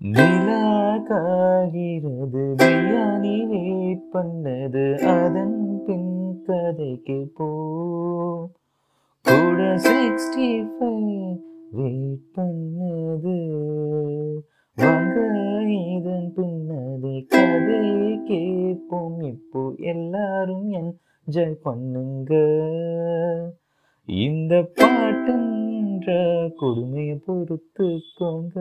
நிலா biryani wait பண்ணது அதன் பின் கதைக்கு போ. கூட சிக்ஸ்டி ஃபைவ் வெயிட் பண்ணது வாங்க இதன் பின்னது கதை கேட்போம். இப்போ எல்லாரும் என்ஜாய் பண்ணுங்க. இந்த பாட்டுன்ற கொடுமையை போங்க.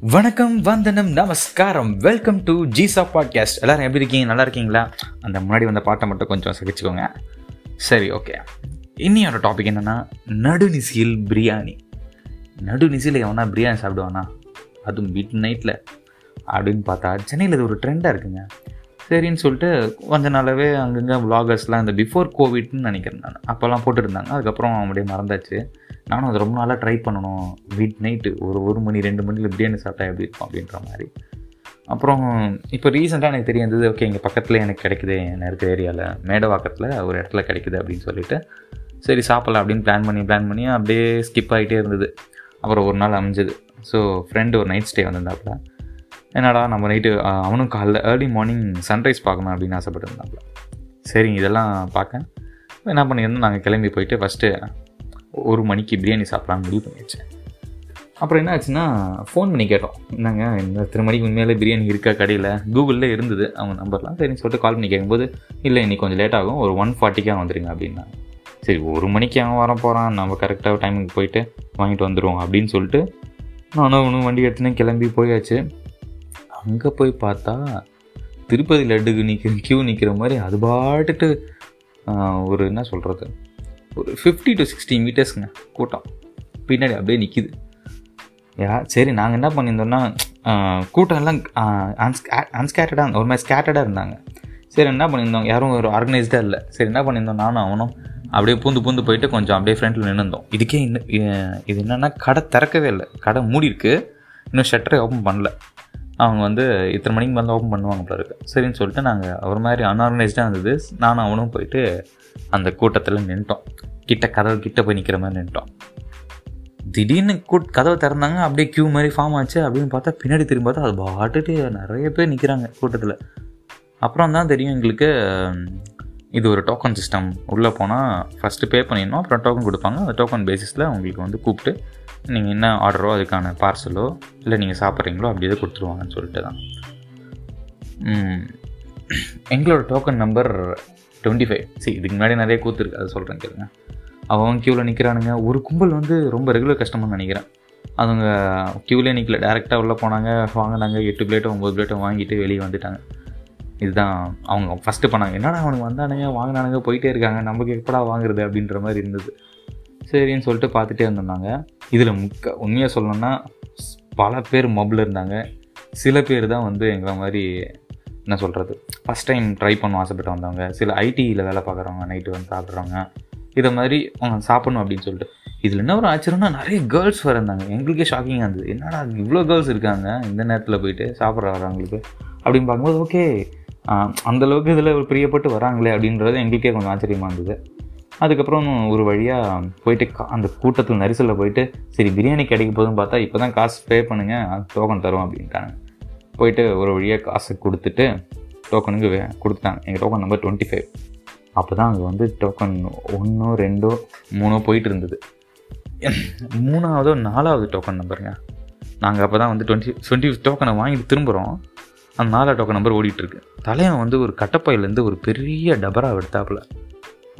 வணக்கம் வந்தனம் நமஸ்காரம். வெல்கம் டு ஜீசா பாட்காஸ்ட் எல்லாரும் எப்படி இருக்கீங்க? நல்லா இருக்கீங்களா? அந்த முன்னாடி வந்த பாட்டை மட்டும் கொஞ்சம் சகிச்சுக்கோங்க சரி ஓகே இன்னியோட டாபிக் என்னன்னா நடுநிசியில் பிரியாணி. நடுநிசியில் எவனா பிரியாணி சாப்பிடுவானா? அதுவும் மிட் நைட்டில் அப்படின்னு பார்த்தா சென்னையில் இது ஒரு ட்ரெண்டாக இருக்குங்க. சரின்னு சொல்லிட்டு கொஞ்ச நாளாகவே அங்கங்கே விலாகர்ஸ்லாம் இந்த பிஃபோர் கோவிட்னு நினைக்கிறேன் நான். அப்போல்லாம் போட்டுருந்தாங்க. அதுக்கப்புறம் அப்படியே மறந்தாச்சு. நானும் அது ரொம்ப நாளாக ட்ரை பண்ணணும். மிட் நைட்டு ஒரு ஒரு மணி ரெண்டு மணியில் பிரியாணி சாப்பிட்டா எப்படி இருக்கும் அப்படின்ற மாதிரி. அப்புறம் இப்போ ரீசெண்டாக எனக்கு தெரிய வந்தது ஓகே இங்கே பக்கத்தில் எனக்கு கிடைக்குது நான் இருக்கிற ஏரியாவில் மேடவாக்கத்தில் ஒரு இடத்துல கிடைக்குது அப்படின்னு சொல்லிட்டு சரி சாப்பிட்லாம் அப்படின்னு பிளான் பண்ணி பிளான் பண்ணி அப்படியே ஸ்கிப் ஆகிட்டே இருந்தது. அப்புறம் ஒரு நாள் அமைஞ்சது. ஸோ ஃப்ரெண்டு ஒரு நைட் ஸ்டே வந்திருந்தாப்புல. என்னடா நம்ம நைட்டு அவனும் காலைல ஏர்லி மார்னிங் சன்ரைஸ் பார்க்கணும் அப்படின்னு ஆசைப்பட்டிருந்தாப்புல. சரிங்க இதெல்லாம் பார்க்க என்ன பண்ணியிருந்தோம் நாங்கள் கிளம்பி போயிட்டு ஃபஸ்ட்டு ஒரு மணிக்கு பிரியாணி சாப்பிட்லான்னு முடிவு பண்ணிடுச்சேன் அப்புறம் என்ன ஆச்சுன்னா ஃபோன் பண்ணி கேட்டோம். என்னங்க இந்த இத்தனை மணிக்கு உண்மையிலே பிரியாணி இருக்கா கடையில்? கூகுளில் இருந்தது அவங்க நம்பர்லாம் சரின்னு சொல்லிட்டு கால் பண்ணி கேட்கும்போது இல்லை இன்னைக்கு கொஞ்சம் லேட் ஆகும். ஒரு ஒன் ஃபார்ட்டிக்காக வந்துடுங்க அப்படின்னா. சரி ஒரு மணிக்கு அவன் வர போகிறான் நம்ம கரெக்டாக டைமுக்கு போயிட்டு வாங்கிட்டு வந்துடுவோம் அப்படின்னு சொல்லிட்டு நானும் அவனும் வண்டி எடுத்துன்னு கிளம்பி போயாச்சு. அங்கே போய் பார்த்தா திருப்பதி லட்டுக்கு நிற்கிற கியூ நிற்கிற மாதிரி அது பாட்டுட்டு ஒரு என்ன சொல்கிறது ஒரு ஃபிஃப்டி டு சிக்ஸ்டி மீட்டர்ஸ்ங்க கூட்டம். பின்னாடி அப்படியே நிற்கிது யா சரி நாங்கள் என்ன பண்ணியிருந்தோம்னா கூட்டம் எல்லாம் அன்ஸ்கேட்டடாக ஒரு மாதிரி ஸ்கேட்டடாக இருந்தாங்க. சரி என்ன பண்ணியிருந்தோம்? யாரும் ஒரு ஆர்கனைஸ்டாக இல்லை. சரி என்ன பண்ணியிருந்தோம்? நானும் அவனும் அப்படியே பூந்து பூந்து போயிட்டு கொஞ்சம் அப்படியே ஃப்ரண்ட்டில் நின்றுந்தோம் இதுக்கே இன்னும் இது என்னென்னா கடை திறக்கவே இல்லை. கடை மூடி இருக்கு இன்னும் ஷட்டரை ஓப்பன் பண்ணல. அவங்க வந்து இத்தனை மணிக்கு மேலே ஓப்பன் பண்ணுவாங்க போல இருக்கு. சரின்னு சொல்லிட்டு நாங்கள் ஒரு மாதிரி அன்ஆர்கனைஸ்டாக இருந்தது. நானும் அவனும் போயிட்டு அந்த கூட்டத்தில் நின்ட்டோம் கிட்ட கதவு கிட்ட போய் நிற்கிற மாதிரி நின்ட்டோம் திடீர்னு கூட் கதவை திறந்தாங்க. அப்படியே க்யூ மாதிரி ஃபார்ம் ஆச்சு. அப்படின்னு பார்த்தா பின்னாடி திரும்பி பார்த்தா அது பாட்டுட்டு நிறைய பேர் நிற்கிறாங்க கூட்டத்தில். அப்புறம் தான் தெரியும் எங்களுக்கு இது ஒரு டோக்கன் சிஸ்டம் உள்ளே போனால் ஃபஸ்ட்டு பே பண்ணிடணும் அப்புறம் டோக்கன் கொடுப்பாங்க. அந்த டோக்கன் பேசிஸில் உங்களுக்கு வந்து கூப்பிட்டு நீங்கள் என்ன ஆர்டரோ அதுக்கான பார்சலோ இல்லை நீங்கள் சாப்பிட்றீங்களோ அப்படி இதை கொடுத்துருவாங்கன்னு சொல்லிட்டு தான். எங்களோட டோக்கன் நம்பர் டுவெண்ட்டி ஃபைவ் சரி இதுக்கு முன்னாடி நிறைய கூத்துருக்கு அதை சொல்கிறேன் கேளுங்க. அவன் க்யூவில் நிற்கிறானுங்க ஒரு கும்பல் வந்து ரொம்ப ரெகுலர் கஸ்டமர்னு நினைக்கிறேன். அவங்க க்யூவிலே நிற்கல டேரெக்டாக உள்ளே போனாங்க வாங்கினாங்க எட்டு பிளேட்டோ ஒம்பது பிளேட்டோ வாங்கிட்டு வெளியே வந்துட்டாங்க. இதுதான் அவங்க ஃபஸ்ட்டு பண்ணாங்க. என்னடா அவனுக்கு வந்தானுங்க வாங்கினானுங்க போயிட்டே இருக்காங்க நமக்கு எப்படா வாங்குறது அப்படின்ற மாதிரி இருந்தது. சரின்னு சொல்லிட்டு பார்த்துட்டே இருந்திருந்தாங்க இதில் முக்க உண்மையாக சொல்லணும்னா பல பேர் மொபில் இருந்தாங்க. சில பேர் தான் வந்து எங்களை மாதிரி என்ன சொல்கிறது ஃபஸ்ட் டைம் ட்ரை பண்ண ஆசைப்பட்டு வந்தவங்க. சில ஐடியில் வேலை பார்க்குறவங்க நைட்டு வந்து சாப்பிட்றவங்க இதை மாதிரி அவங்க சாப்பிடணும் அப்படின்னு சொல்லிட்டு. இதில் என்ன ஒரு ஆச்சரியம்னா நிறைய கேர்ள்ஸ் வர இருந்தாங்க. எங்களுக்கே ஷாக்கிங்காக இருந்தது. என்னடா இவ்வளோ கேர்ள்ஸ் இருக்காங்க இந்த நேரத்தில் போயிட்டு சாப்பிட்ற வரவங்களுக்கு அப்படின்னு பார்க்கும்போது ஓகே அந்தளவுக்கு இதில் ஒரு பிரியப்பட்டு வராங்களே அப்படின்றது எங்களுக்கே கொஞ்சம் ஆச்சரியமாக இருந்தது. அதுக்கப்புறம் ஒரு வழியாக போயிட்டு கா- அந்த கூட்டத்தில் நரிசலில் போயிட்டு சரி பிரியாணி கிடைக்க போதுன்னு பார்த்தா இப்போ தான் காசு பே பண்ணுங்கள் டோக்கன் தரும் அப்படின்ட்டாங்க. போயிட்டு ஒரு வழியாக காசு கொடுத்துட்டு டோக்கனுக்கு வே- கொடுத்தாங்க எங்கள் டோக்கன் நம்பர் டுவெண்ட்டி ஃபைவ் அப்போ தான் அங்கே வந்து டோக்கன் ஒன்றோ ரெண்டோ மூணோ போயிட்டு இருந்தது. மூணாவதோ நாலாவது டோக்கன் நம்பருங்க நாங்கள் அப்போ தான் வந்து டுவெண்ட்டி டுவெண்ட்டி டோக்கனை வாங்கிட்டு திரும்புகிறோம் அந்த நாலா டோக்கன் நம்பர் ஓடிட்டுருக்கு. தலைவன் வந்து ஒரு கட்டப்பையிலேருந்து ஒரு பெரிய டபரா எடுத்தாப்புல.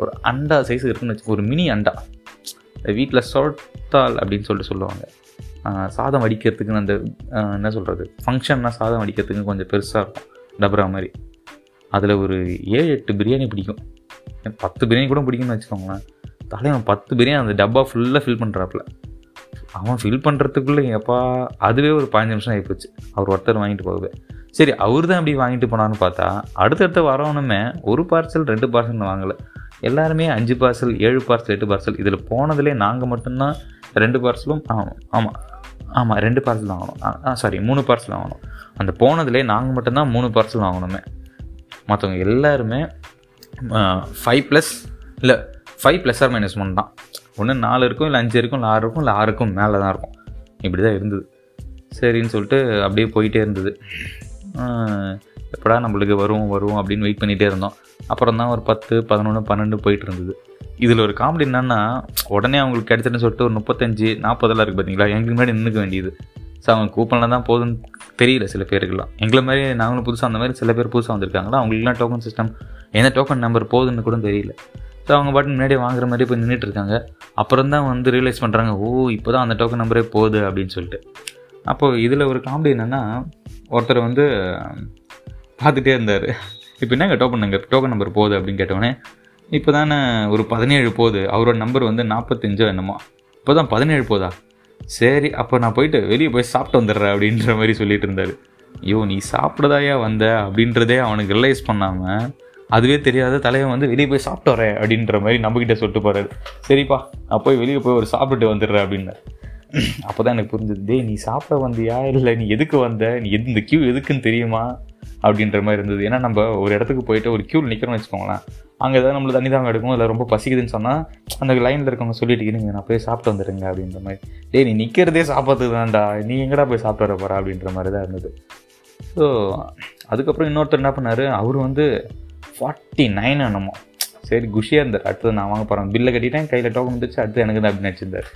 ஒரு அண்டா சைஸ் இருக்குன்னு வச்சு ஒரு மினி அண்டா. வீட்டில் சொட்டால் அப்படின்னு சொல்லிட்டு சொல்லுவாங்க. சாதம் வடிக்கிறதுக்குன்னு அந்த என்ன சொல்கிறது ஃபங்க்ஷன்னா சாதம் வடிக்கிறதுக்கு கொஞ்சம் பெருசாக இருக்கும். டபரா மாதிரி. அதில் ஒரு ஏழு எட்டு பிரியாணி பிடிக்கும். பத்து பிரியாணி கூட பிடிக்கும்னு வச்சுக்கோங்களேன். தலைவன் பத்து பிரியாணி அந்த டப்பா ஃபுல்லாக ஃபில் பண்ணுறாப்புல அவன் ஃபில் பண்ணுறதுக்குள்ளே எப்பா அதுவே ஒரு பதினஞ்சு நிமிஷம் ஆகிப்போச்சு அவர் ஒருத்தர் வாங்கிட்டு போகவே. சரி அவர் தான் அப்படி வாங்கிட்டு போனான்னு பார்த்தா அடுத்தடுத்த வரவனுமே ஒரு பார்சல் ரெண்டு பார்சல் வாங்கலை. எல்லாருமே அஞ்சு பார்சல் ஏழு பார்சல் எட்டு பார்சல் இதில் போனதுலே நாங்கள் மட்டும்தான் ரெண்டு பார்சலும் ஆமாம் ஆமாம் ஆமாம் ரெண்டு பார்சல் வாங்கணும். ஆ சாரி மூணு பார்சல் வாங்கணும். அந்த போனதுலேயே நாங்கள் மட்டும்தான் மூணு பார்சல் வாங்கணுமே. மற்றவங்க எல்லாருமே ஃபைவ் ப்ளஸ் இல்லை five plus or minus one தான். ஒன்று நாலு இருக்கும் இல்லை அஞ்சு இருக்கும் இல்லை ஆறு இருக்கும் இல்லை ஆறுக்கும் மேலே தான் இருக்கும். இப்படி தான் இருந்தது. சரின்னு சொல்லிட்டு அப்படியே போயிட்டே இருந்தது. எப்படா நம்மளுக்கு வரும் வரும் அப்படின்னு வெயிட் பண்ணிகிட்டே இருந்தோம். அப்புறம் தான் ஒரு பத்து பதினொன்று பன்னெண்டு போயிட்டு இருந்தது. இதில் ஒரு காமெடி என்னன்னா உடனே அவங்களுக்கு கிடைச்சிட்டுன்னு சொல்லிட்டு ஒரு முப்பத்தஞ்சு நாற்பதெல்லாம் இருக்குது பார்த்தீங்களா எங்களுக்கு முன்னாடி நின்றுக்க வேண்டியது. ஸோ அவங்க கூப்பனில் தான் போதுன்னு தெரியல சில பேருக்குலாம் எங்களை மாதிரி நாங்களும் புதுசாக அந்த மாதிரி சில பேர் புதுசாக வந்திருக்காங்களா? அவங்களுக்குலாம் டோக்கன் சிஸ்டம் எந்த டோக்கன் நம்பர் போகுதுன்னு கூட தெரியல. ஸோ அவங்க பாட்டு முன்னாடியே வாங்குற மாதிரி போய் நின்றுட்டு இருக்காங்க. அப்புறம் தான் வந்து ரியலைஸ் பண்ணுறாங்க ஓ இப்போ தான் அந்த டோக்கன் நம்பரே போகுது அப்படின்னு சொல்லிட்டு. அப்போது இதில் ஒரு காமெடி என்னென்னா ஒருத்தர் வந்து பார்த்துட்டே இருந்தார். இப்போ என்னங்க டோக்கன் நம்பர் டோக்கன் நம்பர் போகுது அப்படின்னு கேட்டோடனே இப்போ தானே ஒரு பதினேழு போகுது. அவரோட நம்பர் வந்து நாற்பத்தஞ்சோ என்னமோ. இப்போ தான் பதினேழு போதா? சரி அப்போ நான் போயிட்டு வெளியே போய் சாப்பிட்டு வந்துடுறேன் அப்படின்ற மாதிரி சொல்லிட்டு இருந்தார். ஐயோ நீ சாப்பிடதாயா வந்த? அப்படின்றதே அவனுக்கு ரிலைஸ் பண்ணாமல் அதுவே தெரியாத தலைவன் வந்து வெளியே போய் சாப்பிட்டு வரேன் அப்படின்ற மாதிரி நம்மக்கிட்ட சொல்லிட்டு போகிறாரு சரிப்பா நான் போய் வெளியே போய் ஒரு சாப்பிட்டு வந்துடுறேன் அப்படின்னு. அப்போ தான் எனக்கு புரிஞ்சது டேய் நீ சாப்பிட வந்தியா? இல்லை நீ எதுக்கு வந்த? நீ எது இந்த க்யூ எதுக்குன்னு தெரியுமா? அப்படின்ற மாதிரி இருந்தது. ஏன்னா நம்ம ஒரு இடத்துக்கு போயிட்டு ஒரு க்யூவில் நிற்கிறோம்னு வச்சுக்கோங்களேன். அங்கே ஏதாவது நம்மளுக்கு தண்ணி தாங்க எடுக்கும் இல்லை ரொம்ப பசிக்குதுன்னு சொன்னால் அந்த லைனில் இருக்கவங்க சொல்லிட்டு இருங்க நான் போய் சாப்பிட்டு வந்துடுங்க அப்படின்ற மாதிரி. டேய் நீ நிற்கிறதே சாப்பிட்றது தான்டா நீ எங்கடா போய் சாப்பிட்டு வர போகிற அப்படின்ற மாதிரி தான் இருந்தது. ஸோ அதுக்கப்புறம் இன்னொருத்தர் என்ன பண்ணார்? அவர் வந்து ஃபார்ட்டி நைன் என்னமோ. சரி குஷியாக இருந்தார். அடுத்தது நான் வாங்க போகிறேன் பில்லை கட்டிட்டேன் கையில் டோக்கன் வந்துச்சு அடுத்து எனக்கு தான் அப்படின்னு நினச்சிருந்தார்.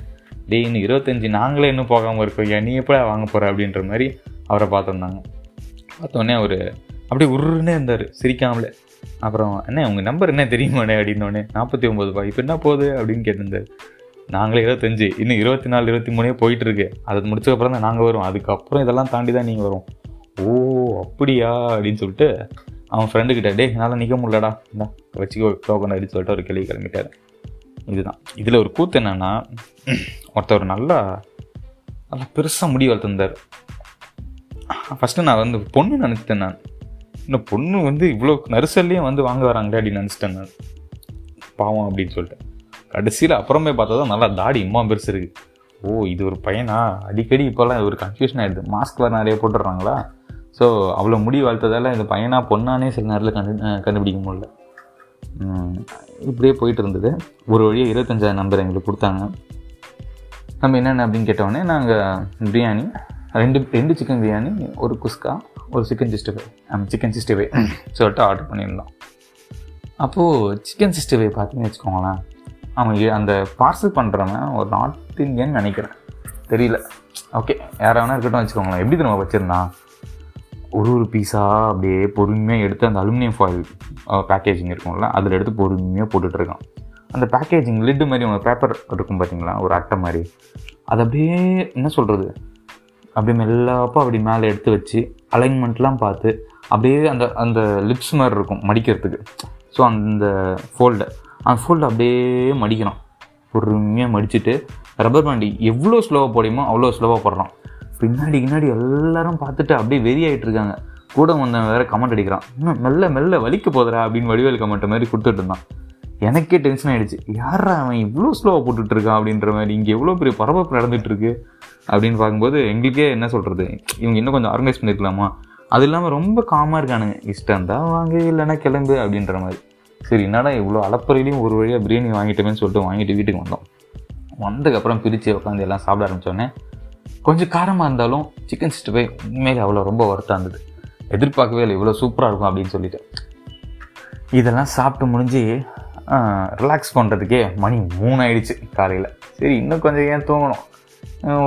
டேய் இன்னும் இருபத்தஞ்சி நாங்களே இன்னும் போகாமல் இருக்கோம் ஏன் நீ எப்போ வாங்க போகிற அப்படின்ற மாதிரி அவரை பார்த்துருந்தாங்க. பார்த்தோன்னே அவர் அப்படியே உருன்னே இருந்தார் சிரிக்காமலே. அப்புறம் என்ன உங்கள் நம்பர் என்ன தெரியுமாண்ணே? அப்படின்னோடனே நாற்பத்தி ஒம்பது ரூபாய் இப்போ என்ன போகுது? அப்படின்னு கேட்டிருந்தார். நாங்களே இருபத்தஞ்சு இன்னும் இருபத்தி நாலு இருபத்தி மூணே போயிட்டுருக்கு. அதை முடிச்சதுக்கப்புறம் தான் நாங்கள் வரும் அதுக்கப்புறம் இதெல்லாம் தாண்டி தான் நீங்கள் வரும் ஓ அப்படியா? அப்படின்னு சொல்லிட்டு அவன் ஃப்ரெண்டுக்கிட்ட டே என்னால் நிற்க முடியலடா இந்தா வச்சுக்கோ டோக்கன் அப்படின்னு சொல்லிட்டு ஒரு கிளி கிளம்பிட்டார். இதுதான். இதில் ஒரு கூத்து என்னென்னா ஒருத்தர் நல்லா நல்லா பெருசாக முடி வளர்த்துருந்தார். ஃபஸ்ட்டு நான் வந்து பொண்ணு நினச்சிட்டேன் நான். இந்த பொண்ணு வந்து இவ்வளோ நரிசல்லையும் வந்து வாங்க வராங்களே அப்படின்னு நினச்சிட்டேன் நான். பாவம் அப்படின்னு சொல்லிட்டு. கடைசியில் அப்புறமே பார்த்தா தான் நல்லா தாடி இம்மா பெருசு இருக்கு. ஓ இது ஒரு பையனா? அடிக்கடி இப்போல்லாம் ஒரு கன்ஃபியூஷன் ஆகிடுது மாஸ்க் வேறு நிறைய போட்டுடுறாங்களா? ஸோ அவ்வளோ முடி வளர்த்ததால இந்த பையனா பொண்ணானே சில நேரத்தில் கண்டு கண்டுபிடிக்க முடியல. இப்படியே போயிட்டு இருந்தது ஒரு வழியாக இருபத்தஞ்சாயிரம் நம்பர் எங்களுக்கு கொடுத்தாங்க. நம்ம என்னென்ன அப்படின்னு கேட்டோடனே நாங்கள் பிரியாணி ரெண்டு ரெண்டு சிக்கன் பிரியாணி ஒரு குஸ்கா ஒரு chicken sixty five chicken sixty five சொல்லிட்டு ஆர்டர் பண்ணியிருந்தோம். அப்போது சிக்கன் சிக்ஸ்டி ஃபைவ் பார்த்தீங்கன்னு வச்சுக்கோங்களேன் அவன் அந்த பார்சல் பண்ணுறவன் ஒரு நார்த் இந்தியன் நினைக்கிறேன். தெரியல. ஓகே யாராவது இருக்கட்டும் வச்சுக்கோங்களேன். எப்படி நம்ம வச்சுருந்தான்? ஒரு ஒரு பீஸாக அப்படியே பொறுமையாக எடுத்து அந்த அலுமினியம் ஃபாயில் பேக்கேஜிங் இருக்கும்ல அதில் எடுத்து பொறுமையாக போட்டுட்ருக்கான். அந்த பேக்கேஜிங் லிட்டு மாதிரி ஒரு பேப்பர் இருக்கும் பார்த்தீங்களா ஒரு அட்டை மாதிரி. அது அப்படியே என்ன சொல்கிறது அப்படியே மெல்லப்போ அப்படி மேலே எடுத்து வச்சு அலைன்மெண்ட்லாம் பார்த்து அப்படியே அந்த அந்த லிப்ஸ் மாதிரி இருக்கும் மடிக்கிறதுக்கு. ஸோ அந்த ஃபோல்டை அந்த ஃபோல்டை அப்படியே மடிக்கணும் பொறுமையாக மடிச்சுட்டு ரப்பர் பேண்டி எவ்வளோ ஸ்லோவாக போடையுமோ அவ்வளோ ஸ்லோவாக போடுறான். பின்னாடி பின்னாடி எல்லாரும் பார்த்துட்டு அப்படியே வெறி ஆகிட்டு இருக்காங்க. கூட வந்தவன் வேற கமெண்ட் அடிக்கிறான். இன்னும் மெல்ல மெல்ல வலிக்க போதுடா அப்படின்னு வடிவேல் கமெண்ட் மாதிரி கொடுத்துட்டு இருந்தான். எனக்கே டென்ஷன் ஆகிடுச்சு யாரா அவன் இவ்வளோ ஸ்லோவாக போட்டுட்டு இருக்கான்? அப்படின்ற மாதிரி இங்கே எவ்வளோ பெரிய பரபரப்பு நடந்துட்டு இருக்கு. அப்படின்னு பார்க்கும்போது எங்களுக்கே என்ன சொல்கிறது இவங்க இன்னும் கொஞ்சம் ஆர்கனைஸ் பண்ணியிருக்கலாமா அது இல்லாமல் ரொம்ப காமாக இருக்கானுங்க. இஷ்டம் தான் வாங்க இல்லைன்னா கிளம்பு அப்படின்ற மாதிரி. சரி என்னடா இவ்வளோ அலப்பறையிலையும் ஒரு வழியாக பிரியாணி வாங்கிட்டோமேன்னு சொல்லிட்டு வாங்கிட்டு வீட்டுக்கு வந்தோம். வந்ததுக்கப்புறம் பிரித்து உட்காந்து எல்லாம் சாப்பிட ஆரம்பித்தோடனே கொஞ்சம் காரமாக இருந்தாலும் சிக்கன் சிக்ஸ்டி ஃபைவ் உண்மையிலே அவ்வளோ ரொம்ப ஒர்த்தாக இருந்தது. எதிர்பார்க்கவே இல்லை இவ்வளோ சூப்பராக இருக்கும் அப்படின்னு சொல்லிட்டு. இதெல்லாம் சாப்பிட்டு முடிஞ்சு ரிலாக்ஸ் பண்ணுறதுக்கே மணி மூணு ஆயிடுச்சு காலையில். சரி இன்னும் கொஞ்சம் ஏன் தூங்கணும்?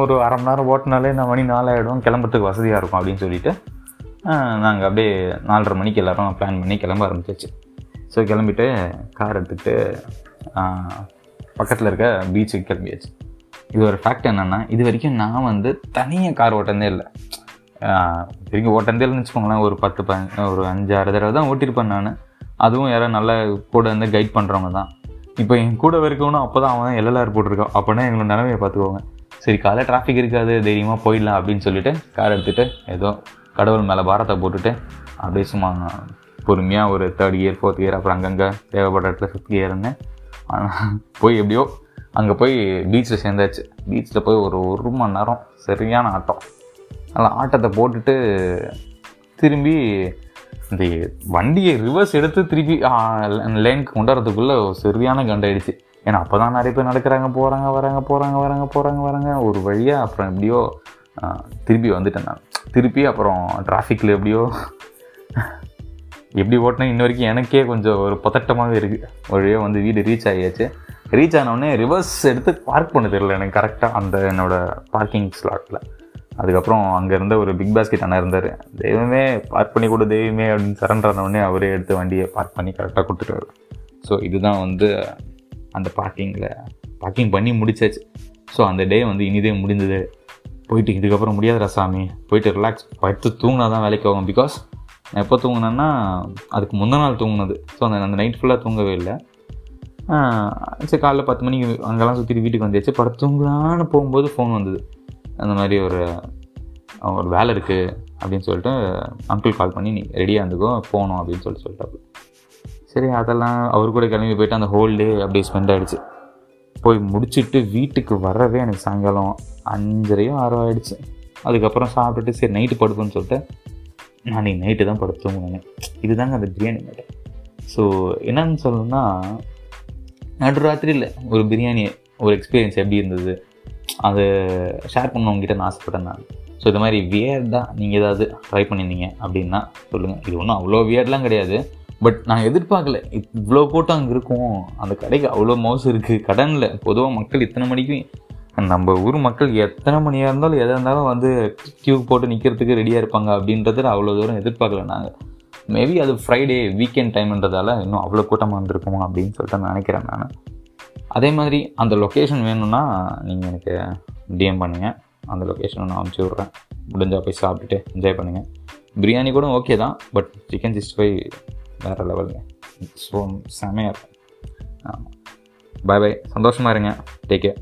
ஒரு அரை மணி நேரம் ஓட்டினாலே நான் மணி நாலாயிடும் கிளம்புறதுக்கு வசதியாக இருக்கும் அப்படின்னு சொல்லிட்டு நாங்கள் அப்படியே நாலரை மணிக்கு எல்லாரும் பிளான் பண்ணி கிளம்ப ஆரம்பிச்சாச்சு. ஸோ கிளம்பிட்டு கார் எடுத்துகிட்டு பக்கத்தில் இருக்க பீச்சுக்கு கிளம்பியாச்சு. இது ஒரு ஃபேக்ட் என்னென்னா இது வரைக்கும் நான் வந்து தனியாக கார் ஓட்டந்தே இல்லை. திரும்பி ஓட்டந்தே இல்லைன்னு வச்சுக்கோங்களேன். ஒரு பத்து ப ஒரு அஞ்சாறு தடவை தான் ஓட்டியிருப்பேன் நான். அதுவும் யாரோ நல்ல கூட வந்து கைட் பண்ணுறவங்க தான். இப்போ என் கூட இருக்கவனும் அப்போ தான் அவன் எல்எல்ஆர் போட்டிருக்கான். அப்போனா எங்களோட நிலமையை பார்த்துக்கோங்க. சரி காலை டிராஃபிக் இருக்காது தைரியமாக போயிடலாம் அப்படின்னு சொல்லிட்டு கார் எடுத்துகிட்டு ஏதோ கடவுள் மேலே பாரத்தை போட்டுட்டு அப்படியே சும்மா பொறுமையாக ஒரு தேர்ட் இயர் ஃபோர்த் இயர் அப்புறம் அங்கங்கே தேவைப்பட்ட இடத்துல ஃபிஃப்த் இயர்னு போய் எப்படியோ அங்கே போய் பீச்சில் சேர்ந்தாச்சு. பீச்சில் போய் ஒரு ஒரு மணி நேரம் சரியான ஆட்டம். நல்லா ஆட்டத்தை போட்டுட்டு திரும்பி இந்த வண்டியை ரிவர்ஸ் எடுத்து திருப்பி லேனுக்கு கொண்டாடுறதுக்குள்ளே சரியான கண்டாயிடுச்சு ஏன்னா அப்போ தான் நிறைய பேர் நடக்கிறாங்க போகிறாங்க வராங்க போகிறாங்க வராங்க போகிறாங்க வராங்க. ஒரு வழியாக அப்புறம் எப்படியோ திருப்பி வந்துட்டேன் நான். திருப்பி அப்புறம் டிராஃபிக்கில் எப்படியோ எப்படி ஓட்டினா இன்ன வரைக்கும் எனக்கே கொஞ்சம் ஒரு பதட்டமாகவே இருக்குது வழியாக வந்து வீடு ரீச் ஆகியாச்சு ரீச் ஆனவுடனே ரிவர்ஸ் எடுத்து பார்க் பண்ண தெரியல எனக்கு கரெக்டாக அந்த என்னோட பார்க்கிங் ஸ்லாட்டில் அதுக்கப்புறம் அங்கே இருந்த ஒரு பிக் பாஸ்கெட் அண்ணா இருந்தார். தெய்வமே பார்க் பண்ணி கொடு தெய்வமே அப்படின்னு சரண்டர் ஆனவுடனே அவரே எடுத்து வண்டியை பார்க் பண்ணி கரெக்டாக கொடுத்துட்டாரு ஸோ இதுதான் வந்து அந்த பார்க்கிங்கில் பார்க்கிங் பண்ணி முடிச்சாச்சு. ஸோ அந்த டே வந்து இனிதே முடிஞ்சது போயிட்டு இதுக்கப்புறம் முடியாதுடா சாமி. போயிட்டு ரிலாக்ஸ் படுத்து தூங்கினா தான் வேலைக்கு ஆகும். பிகாஸ் நான் எப்போ தூங்கினேன்னா அதுக்கு முந்தின நாள் தூங்கினது. ஸோ அந்த அந்த நைட் ஃபுல்லாக தூங்கவே இல்லை. சரி காலைல பத்து மணிக்கு அங்கெல்லாம் சுற்றிட்டு வீட்டுக்கு வந்தாச்சு படுத்து தூங்கலான்னு போகும்போது ஃபோன் வந்தது. அந்த மாதிரி ஒரு ஒரு வேலை இருக்குது அப்படின்னு சொல்லிட்டு அங்கிள் கால் பண்ணி நீ ரெடியாக இருந்துக்கோ போகணும் அப்படின்னு சொல்லிட்டு சொல்லிட்டாப்பு சரி அதெல்லாம் அவர் கூட கிளம்பி போயிட்டு அந்த ஹோல் டே அப்படியே ஸ்பெண்ட் ஆகிடுச்சு போய் முடிச்சுட்டு வீட்டுக்கு வரவே எனக்கு சாயங்காலம் அஞ்சரையோ ஆறோ ஆகிடுச்சு அதுக்கப்புறம் சாப்பிட்டுட்டு சரி நைட்டு படுப்போன்னு சொல்லிட்டு நான் நீ நைட்டு தான் படுத்து தூங்கினேன் இதுதாங்க அந்த பிரியாணி மேட்டர் ஸோ என்னன்னு சொல்லணும்னா நடுராத்திரியில் ஒரு பிரியாணி ஒரு எக்ஸ்பீரியன்ஸ் எப்படி இருந்தது? அதை ஷேர் பண்ண உங்ககிட்ட நான் ஆசைப்பட்டேன் நான். ஸோ இது மாதிரி வியர்டாக நீங்கள் ஏதாவது ட்ரை பண்ணியிருந்தீங்க அப்படின்னா சொல்லுங்கள் இது ஒன்றும் அவ்வளோ வியர்ட்லாம் கிடையாது. பட் நான் எதிர்பார்க்கல. இவ்வளோ கூட்டம் அங்கே இருக்கும். அந்த கடைக்கு அவ்வளோ மோசம் இருக்குது கடனில். பொதுவாக மக்கள் இத்தனை மணிக்கு நம்ம ஊர் மக்கள் எத்தனை மணியாக இருந்தாலும் எதாக இருந்தாலும் வந்து கியூ போட்டு நிற்கிறதுக்கு ரெடியாக இருப்பாங்க அப்படின்றத அவ்வளோ தூரம் எதிர்பார்க்கல நாங்கள் மேபி அது ஃப்ரைடே வீக்கெண்ட் டைம்ன்றதால இன்னும் அவ்வளோ கூட்டமாக இருந்திருக்குமா அப்படின்னு சொல்லிட்டு நான் நினைக்கிறேன் நான். அதே மாதிரி அந்த லொக்கேஷன் வேணும்னா நீங்கள் எனக்கு டிஎம் பண்ணுங்கள் அந்த லொக்கேஷனை நான் அமுச்சு விட்றேன். முடிஞ்சால் போய் சாப்பிட்டுட்டு என்ஜாய் பண்ணுங்கள் பிரியாணி கூட ஓகே தான் பட் சிக்கன் சிக்ஸ்டி ஃபைவ் வேறு லெவலுங்க ஸோ செமையாக இருக்கும். ஆமாம் பாய் பாய் சந்தோஷமாக இருங்க. Take care